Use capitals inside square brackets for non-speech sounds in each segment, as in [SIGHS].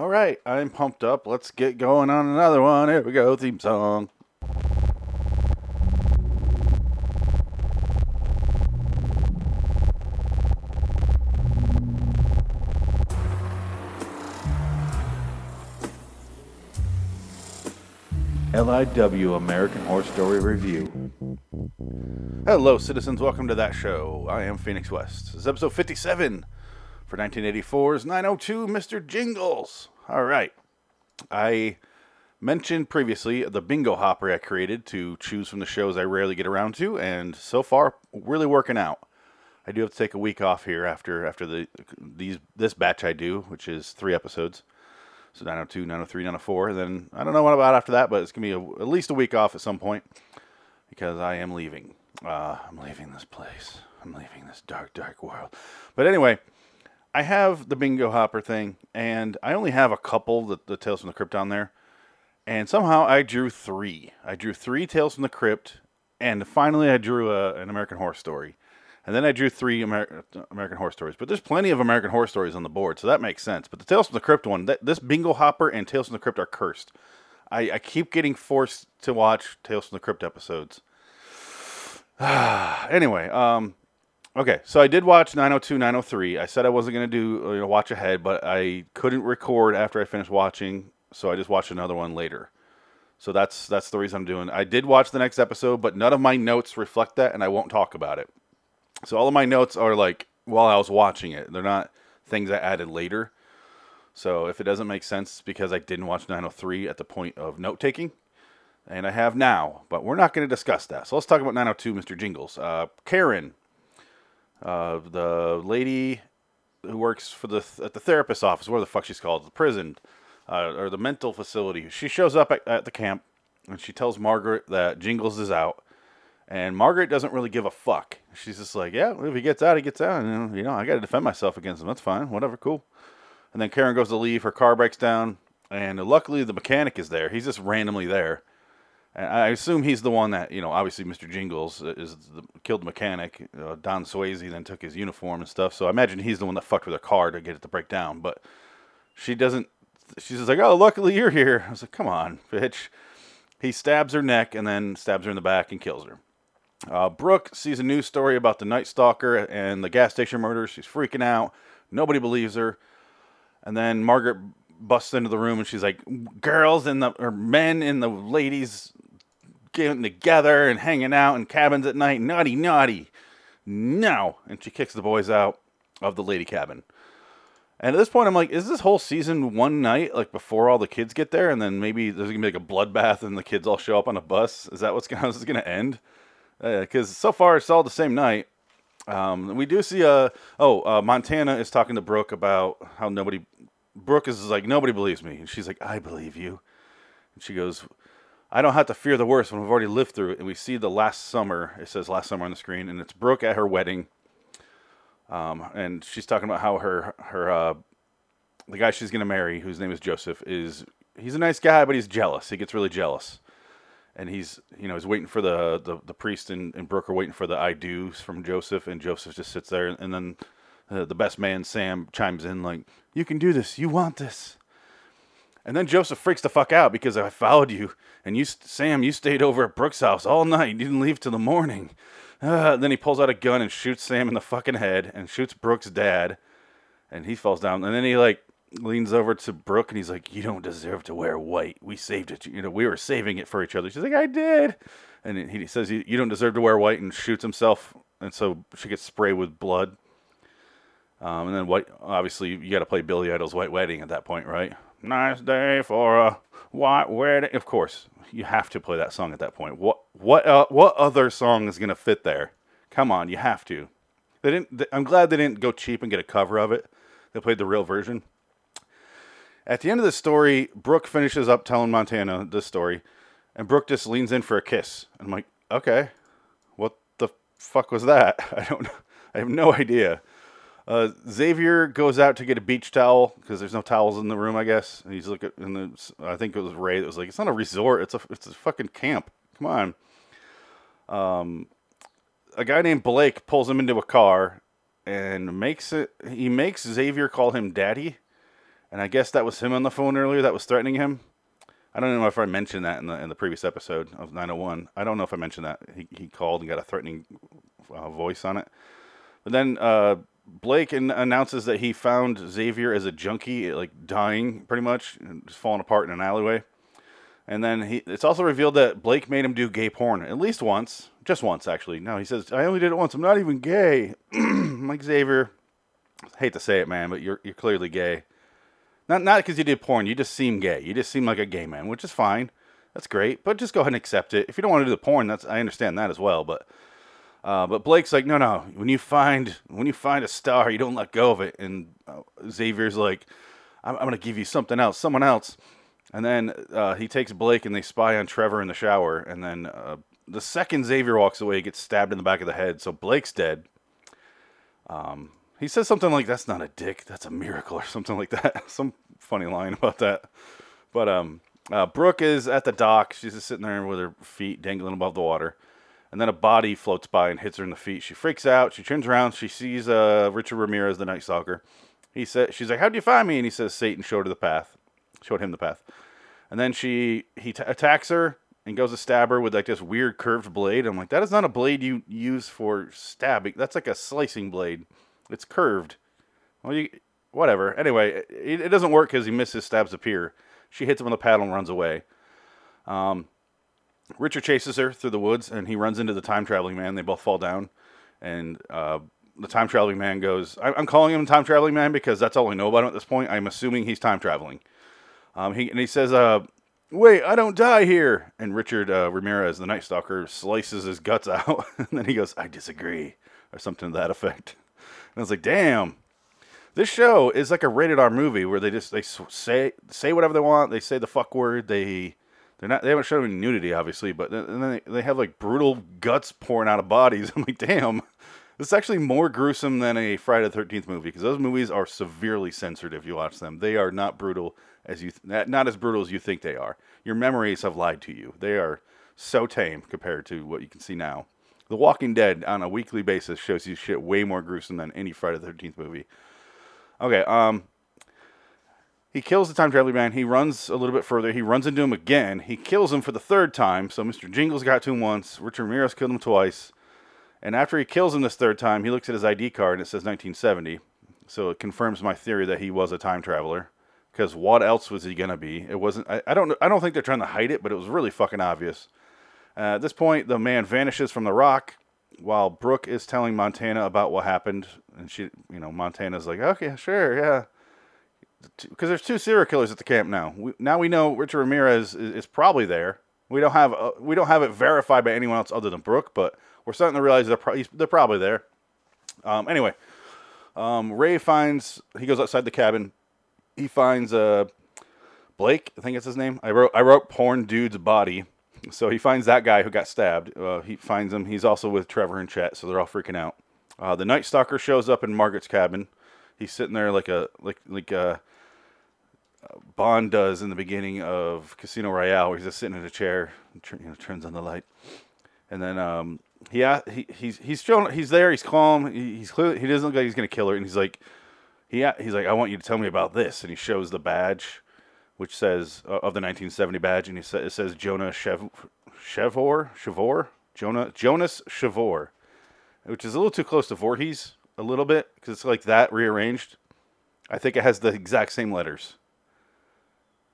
All right, I'm pumped up. Let's get going on another one. Here we go, theme song. LIW American Horror Story Review. Hello, citizens. Welcome to that show. I am Phoenix West. This is episode 57 for 1984's 902 Mr. Jingles. All right. I mentioned previously the bingo hopper I created to choose from the shows I rarely get around to, and so far, really working out. I do have to take a week off here after after the these this batch I do, which is three episodes. So 902, 903, 904. Then I don't know what about after that, but it's going to be a, at least a week off at some point because I am leaving. Uh, I'm leaving this place. I'm leaving this dark, dark world. But anyway, I have the bingo hopper thing, and I only have a couple, the, the Tales from the Crypt on there. And somehow I drew three. I drew three Tales from the Crypt, and finally I drew a, an American Horror Story. And then I drew three Amer- American Horror Stories. But there's plenty of American Horror Stories on the board, so that makes sense. But the Tales from the Crypt one, this Bingo Hopper and Tales from the Crypt are cursed. I, I keep getting forced to watch Tales from the Crypt episodes. [SIGHS] anyway, um, okay, so I did watch 902, 903. I said I wasn't going to do you know, watch ahead, but I couldn't record after I finished watching, so I just watched another one later. So that's that's the reason I'm doing. I did watch the next episode, but none of my notes reflect that, and I won't talk about it. So all of my notes are like while I was watching it. They're not things I added later. So if it doesn't make sense, because I didn't watch 903 at the point of note taking, and I have now. But we're not going to discuss that. So let's talk about 902, Mr. Jingles. Uh, Karen, uh, the lady who works for the at the therapist office, where the fuck she's called, the prison uh, or the mental facility. She shows up at, at the camp and she tells Margaret that Jingles is out. And Margaret doesn't really give a fuck. She's just like, yeah, if he gets out, he gets out. And, you know, I got to defend myself against him. That's fine. Whatever, cool. And then Karen goes to leave. Her car breaks down. And luckily, the mechanic is there. He's just randomly there. And I assume he's the one that, you know, obviously Mr. Jingles is the, killed mechanic. Uh, Don Swayze then took his uniform and stuff. So I imagine he's the one that fucked with her car to get it to break down. But she doesn't, she's just like, oh, luckily you're here. I was like, come on, bitch. He stabs her neck and then stabs her in the back and kills her. Uh, Brooke sees a news story about the Night Stalker and the gas station murder. She's freaking out. Nobody believes her. And then Margaret busts into the room and she's like, "Girls and the or men and the ladies getting together and hanging out in cabins at night. Naughty, naughty, no!" And she kicks the boys out of the lady cabin. And at this point, I'm like, is this whole season one night, like before all the kids get there, and then maybe there's gonna be like a bloodbath and the kids all show up on a bus? Is that what's gonna, [LAUGHS] is gonna end? because uh, so far it's all the same night. Um, we do see a oh uh, Montana is talking to Brooke about how nobody Brooke is like nobody believes me, and she's like I believe you, and she goes, I don't have to fear the worst when we've already lived through it. And we see the last summer. It says last summer on the screen, and it's Brooke at her wedding. Um, and she's talking about how her her uh, the guy she's gonna marry, whose name is Joseph, is he's a nice guy, but he's jealous. He gets really jealous and he's you know he's waiting for the the, the priest and, and Brooke are waiting for the I do's from Joseph, and Joseph just sits there, and then uh, the best man Sam chimes in like, "You can do this. You want this." And then Joseph freaks the fuck out because I followed you, and you, Sam, you stayed over at Brooke's house all night. You didn't leave till the morning. Uh, then he pulls out a gun and shoots Sam in the fucking head, and shoots Brooke's dad, and he falls down. And then he like leans over to Brooke and he's like, "You don't deserve to wear white. We saved it. You know, we were saving it for each other." She's like, "I did," and he says, "You don't deserve to wear white," and shoots himself, and so she gets sprayed with blood. Um, and then white, obviously, you got to play Billy Idol's "White Wedding" at that point, right? Nice day for a white wedding. Of course, you have to play that song at that point. What what uh, what other song is gonna fit there? Come on, you have to. They didn't. They, I'm glad they didn't go cheap and get a cover of it. They played the real version. At the end of the story, Brooke finishes up telling Montana this story, and Brooke just leans in for a kiss. And I'm like, okay, what the fuck was that? [LAUGHS] I don't know. I have no idea. Uh, Xavier goes out to get a beach towel because there's no towels in the room, I guess. And he's looking, and the, I think it was Ray that was like, "It's not a resort; it's a it's a fucking camp. Come on." Um, a guy named Blake pulls him into a car and makes it. He makes Xavier call him daddy and I guess that was him on the phone earlier that was threatening him. I don't know if I mentioned that in the in the previous episode of 901. I don't know if I mentioned that he he called and got a threatening uh, voice on it. But then uh, Blake in, announces that he found Xavier as a junkie, like dying pretty much, and just falling apart in an alleyway. And then he, it's also revealed that Blake made him do gay porn at least once, just once actually. No, he says I only did it once. I'm not even gay. [CLEARS THROAT] Like Xavier, hate to say it, man, but you're you're clearly gay. Not not because you did porn. You just seem gay. You just seem like a gay man, which is fine. That's great. But just go ahead and accept it. If you don't want to do the porn, that's I understand that as well. But uh, but Blake's like, no, no. When you find when you find a star, you don't let go of it. And uh, Xavier's like, I'm, I'm gonna give you something else, someone else. And then uh, he takes Blake and they spy on Trevor in the shower. And then uh, the second Xavier walks away, he gets stabbed in the back of the head. So Blake's dead. Um, he says something like, "That's not a dick, that's a miracle," or something like that. [LAUGHS] Some funny line about that. But um, uh, Brooke is at the dock. She's just sitting there with her feet dangling above the water. And then a body floats by and hits her in the feet. She freaks out. She turns around. She sees uh, Richard Ramirez, the Night Stalker. He said, "She's like, how'd you find me?" And he says, "Satan showed her the path, showed him the path." And then she he t- attacks her and goes to stab her with like this weird curved blade. I'm like, that is not a blade you use for stabbing. That's like a slicing blade. It's curved. Well, you whatever. Anyway, it, it doesn't work because he misses stabs appear. She hits him with a paddle and runs away. Um, Richard chases her through the woods and he runs into the time traveling man. They both fall down, and uh, the time traveling man goes. I, am calling him time traveling man because that's all we know about him at this point. I'm assuming he's time traveling. Um, he and he says, uh, "Wait, I don't die here." And Richard uh, Ramirez, the Night Stalker, slices his guts [LAUGHS] out, and then he goes, "I disagree," or something to that effect. And I was like, "Damn." This show is like a rated R movie where they just they say say whatever they want. They say the fuck word. They they're not. They haven't shown any nudity, obviously, but then they, they have like brutal guts pouring out of bodies. [LAUGHS] I'm like, damn, this is actually more gruesome than a Friday the Thirteenth movie because those movies are severely censored if you watch them. They are not brutal as you th- not as brutal as you think they are. Your memories have lied to you. They are so tame compared to what you can see now. The Walking Dead on a weekly basis shows you shit way more gruesome than any Friday the Thirteenth movie. Okay, um, he kills the time traveling man. He runs a little bit further. He runs into him again. He kills him for the third time. So Mr. Jingles got to him once. Richard Ramirez killed him twice. And after he kills him this third time, he looks at his ID card and it says 1970. So it confirms my theory that he was a time traveler. Because what else was he gonna be? It wasn't. I, I don't. I don't think they're trying to hide it, but it was really fucking obvious. Uh, at this point, the man vanishes from the rock, while Brooke is telling Montana about what happened, and she, you know, Montana's like, "Okay, sure, yeah." Because there's two serial killers at the camp now. We, now we know Richard Ramirez is, is probably there. We don't have uh, we don't have it verified by anyone else other than Brooke, but we're starting to realize they're pro- they're probably there. Um, anyway, um, Ray finds he goes outside the cabin. He finds uh, Blake, I think it's his name. I wrote I wrote porn dude's body. So he finds that guy who got stabbed. Uh, he finds him. He's also with Trevor and Chet, so they're all freaking out. Uh, the Night Stalker shows up in Margaret's cabin. He's sitting there like a like like Bond does in the beginning of Casino Royale, where he's just sitting in a chair, you know, turns on the light, and then um, he, he he's he's showing he's there, he's calm, he, he's clearly he doesn't look like he's gonna kill her, and he's like, he he's like, I want you to tell me about this, and he shows the badge, which says uh, of the 1970 badge, and he sa- it says Jonah Chev- Chevor Chevor? Jonah Jonas Chevor, which is a little too close to Voorhees a little bit because it's like that rearranged. I think it has the exact same letters.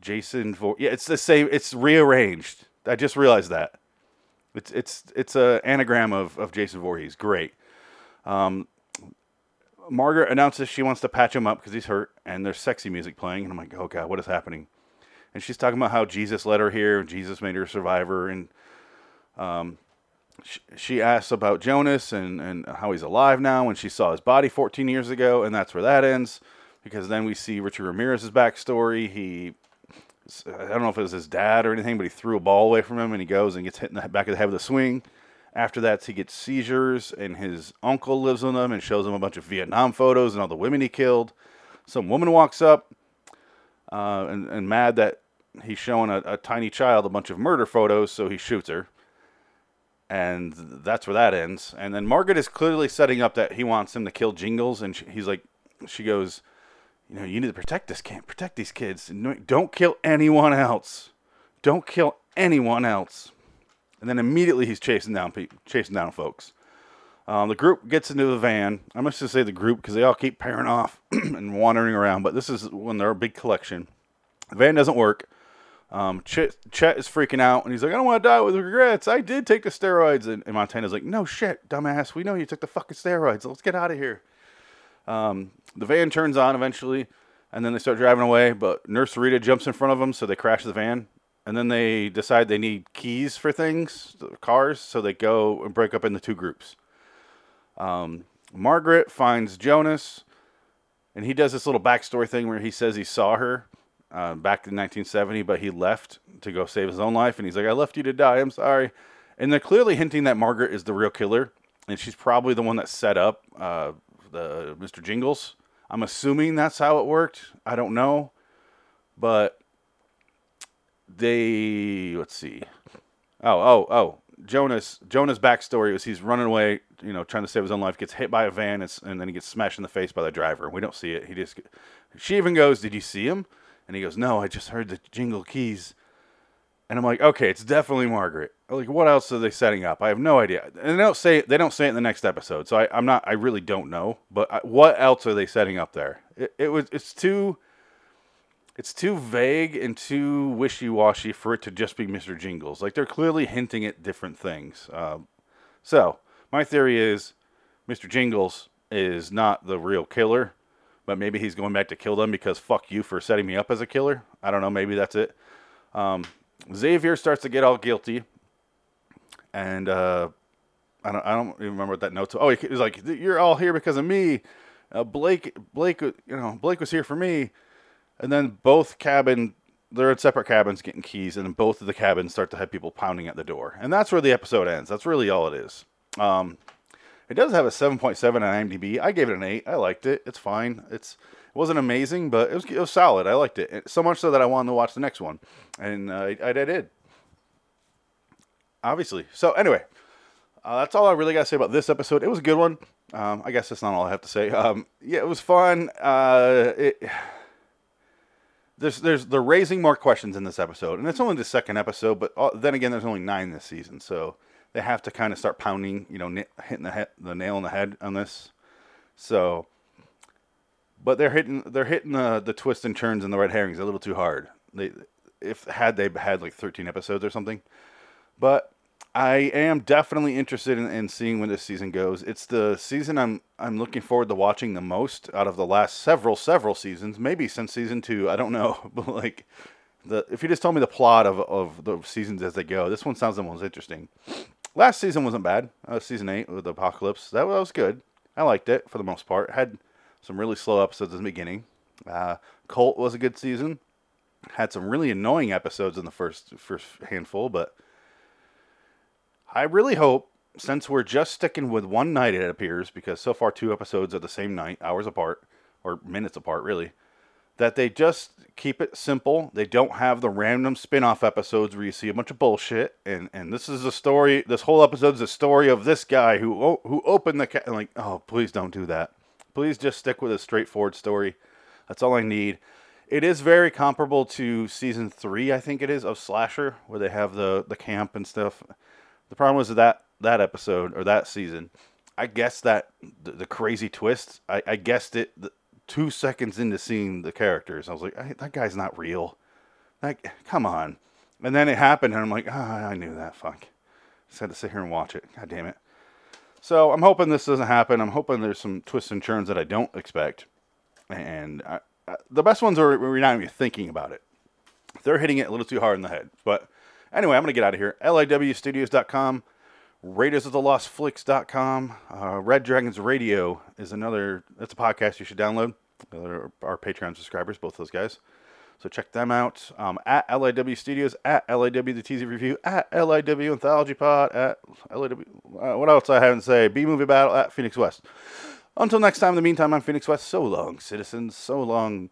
Jason Vor. Yeah, it's the same. It's rearranged. I just realized that. It's it's it's a anagram of of Jason Voorhees. Great. Um, Margaret announces she wants to patch him up because he's hurt, and there's sexy music playing, and I'm like, oh god, what is happening? And she's talking about how Jesus led her here, Jesus made her a survivor, and um, she, asks about Jonas and and how he's alive now, when she saw his body 14 years ago, and that's where that ends. Because then we see Richard Ramirez's backstory. He I don't know if it was his dad or anything, but he threw a ball away from him and he goes and gets hit in the back of the head with a swing. After that, he gets seizures, and his uncle lives with him and shows him a bunch of Vietnam photos and all the women he killed. Some woman walks up uh, and, and mad that he's showing a, a tiny child a bunch of murder photos, so he shoots her. And that's where that ends. And then Margaret is clearly setting up that he wants him to kill Jingles, and she, he's like, she goes, you know, you need to protect this camp, protect these kids. Don't kill anyone else. Don't kill anyone else. And then immediately he's chasing down people, chasing down folks. Um, the group gets into the van. I must just say the group because they all keep pairing off [CLEARS THROAT] and wandering around. But this is when they're a big collection. The van doesn't work. Um, Chet, Chet is freaking out and he's like, I don't want to die with regrets. I did take the steroids. And, and Montana's like, No shit, dumbass. We know you took the fucking steroids. Let's get out of here. Um, the van turns on eventually, and then they start driving away. But Nurse Rita jumps in front of them, so they crash the van. And then they decide they need keys for things, cars, so they go and break up into two groups. Um, Margaret finds Jonas, and he does this little backstory thing where he says he saw her uh, back in 1970, but he left to go save his own life. And he's like, I left you to die. I'm sorry. And they're clearly hinting that Margaret is the real killer, and she's probably the one that set up uh, the Mr. Jingles. I'm assuming that's how it worked. I don't know, but they let's see. Oh, oh, oh. Jonas Jonas' backstory was he's running away, you know, trying to save his own life, gets hit by a van, and then he gets smashed in the face by the driver. And we don't see it. He just she even goes, "Did you see him?" And he goes, "No, I just heard the jingle keys." And I'm like, okay, it's definitely Margaret. Like, what else are they setting up? I have no idea. And they don't say they don't say it in the next episode, so I, am not. I really don't know. But I, what else are they setting up there? It, it was. It's too. It's too vague and too wishy-washy for it to just be Mr. Jingles. Like they're clearly hinting at different things. Um, so my theory is, Mr. Jingles is not the real killer, but maybe he's going back to kill them because fuck you for setting me up as a killer. I don't know. Maybe that's it. Um, Xavier starts to get all guilty, and uh, I don't I don't even remember what that note. Oh, he was like, "You're all here because of me." Uh, Blake Blake you know Blake was here for me, and then both cabin they're in separate cabins getting keys, and both of the cabins start to have people pounding at the door, and that's where the episode ends. That's really all it is. Um, it does have a 7.7 on IMDb. I gave it an eight. I liked it. It's fine. It's it wasn't amazing, but it was, it was solid. I liked it. So much so that I wanted to watch the next one. And uh, I, I did. Obviously. So, anyway, uh, that's all I really got to say about this episode. It was a good one. Um, I guess that's not all I have to say. Um, yeah, it was fun. Uh, it, there's, there's, they're raising more questions in this episode. And it's only the second episode, but uh, then again, there's only nine this season. So they have to kind of start pounding, you know, hitting the, he- the nail on the head on this. So but they're hitting they're hitting the the twists and turns and the red herrings a little too hard. They if had they had like 13 episodes or something, but I am definitely interested in, in seeing when this season goes. It's the season I'm I'm looking forward to watching the most out of the last several several seasons, maybe since season two. I don't know, [LAUGHS] but like the if you just told me the plot of of the seasons as they go, this one sounds the most interesting. Last season wasn't bad. Uh, season eight with Apocalypse that was good. I liked it for the most part. Had some really slow episodes in the beginning. Uh, Cult was a good season. Had some really annoying episodes in the first first handful, but I really hope since we're just sticking with one night, it appears because so far two episodes are the same night, hours apart or minutes apart, really. That they just keep it simple. They don't have the random spin-off episodes where you see a bunch of bullshit. And and this is a story. This whole episode is a story of this guy who who opened the ca- like. Oh, please don't do that. Please just stick with a straightforward story. That's all I need. It is very comparable to season three, I think it is, of Slasher, where they have the, the camp and stuff. The problem was that that episode or that season, I guessed that the, the crazy twist. I, I guessed it the, two seconds into seeing the characters. I was like, that guy's not real. Like, come on. And then it happened, and I'm like, oh, I knew that. Fuck. Just had to sit here and watch it. God damn it. So I'm hoping this doesn't happen. I'm hoping there's some twists and turns that I don't expect. And I, I, the best ones are we're not even thinking about it. They're hitting it a little too hard in the head. But anyway, I'm going to get out of here. LIWstudios.com, Raiders of the Lost Flicks.com, uh, Red Dragons Radio is another, that's a podcast you should download. Our, our Patreon subscribers, both those guys. So check them out um, at LIW Studios, at LIW The Teasy Review, at LIW Anthology Pod, at LIW. Uh, what else I haven't say? B Movie Battle at Phoenix West. Until next time, in the meantime, I'm Phoenix West. So long, citizens. So long,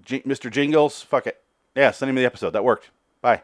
G- Mr. Jingles. Fuck it. Yeah, send me the episode. That worked. Bye.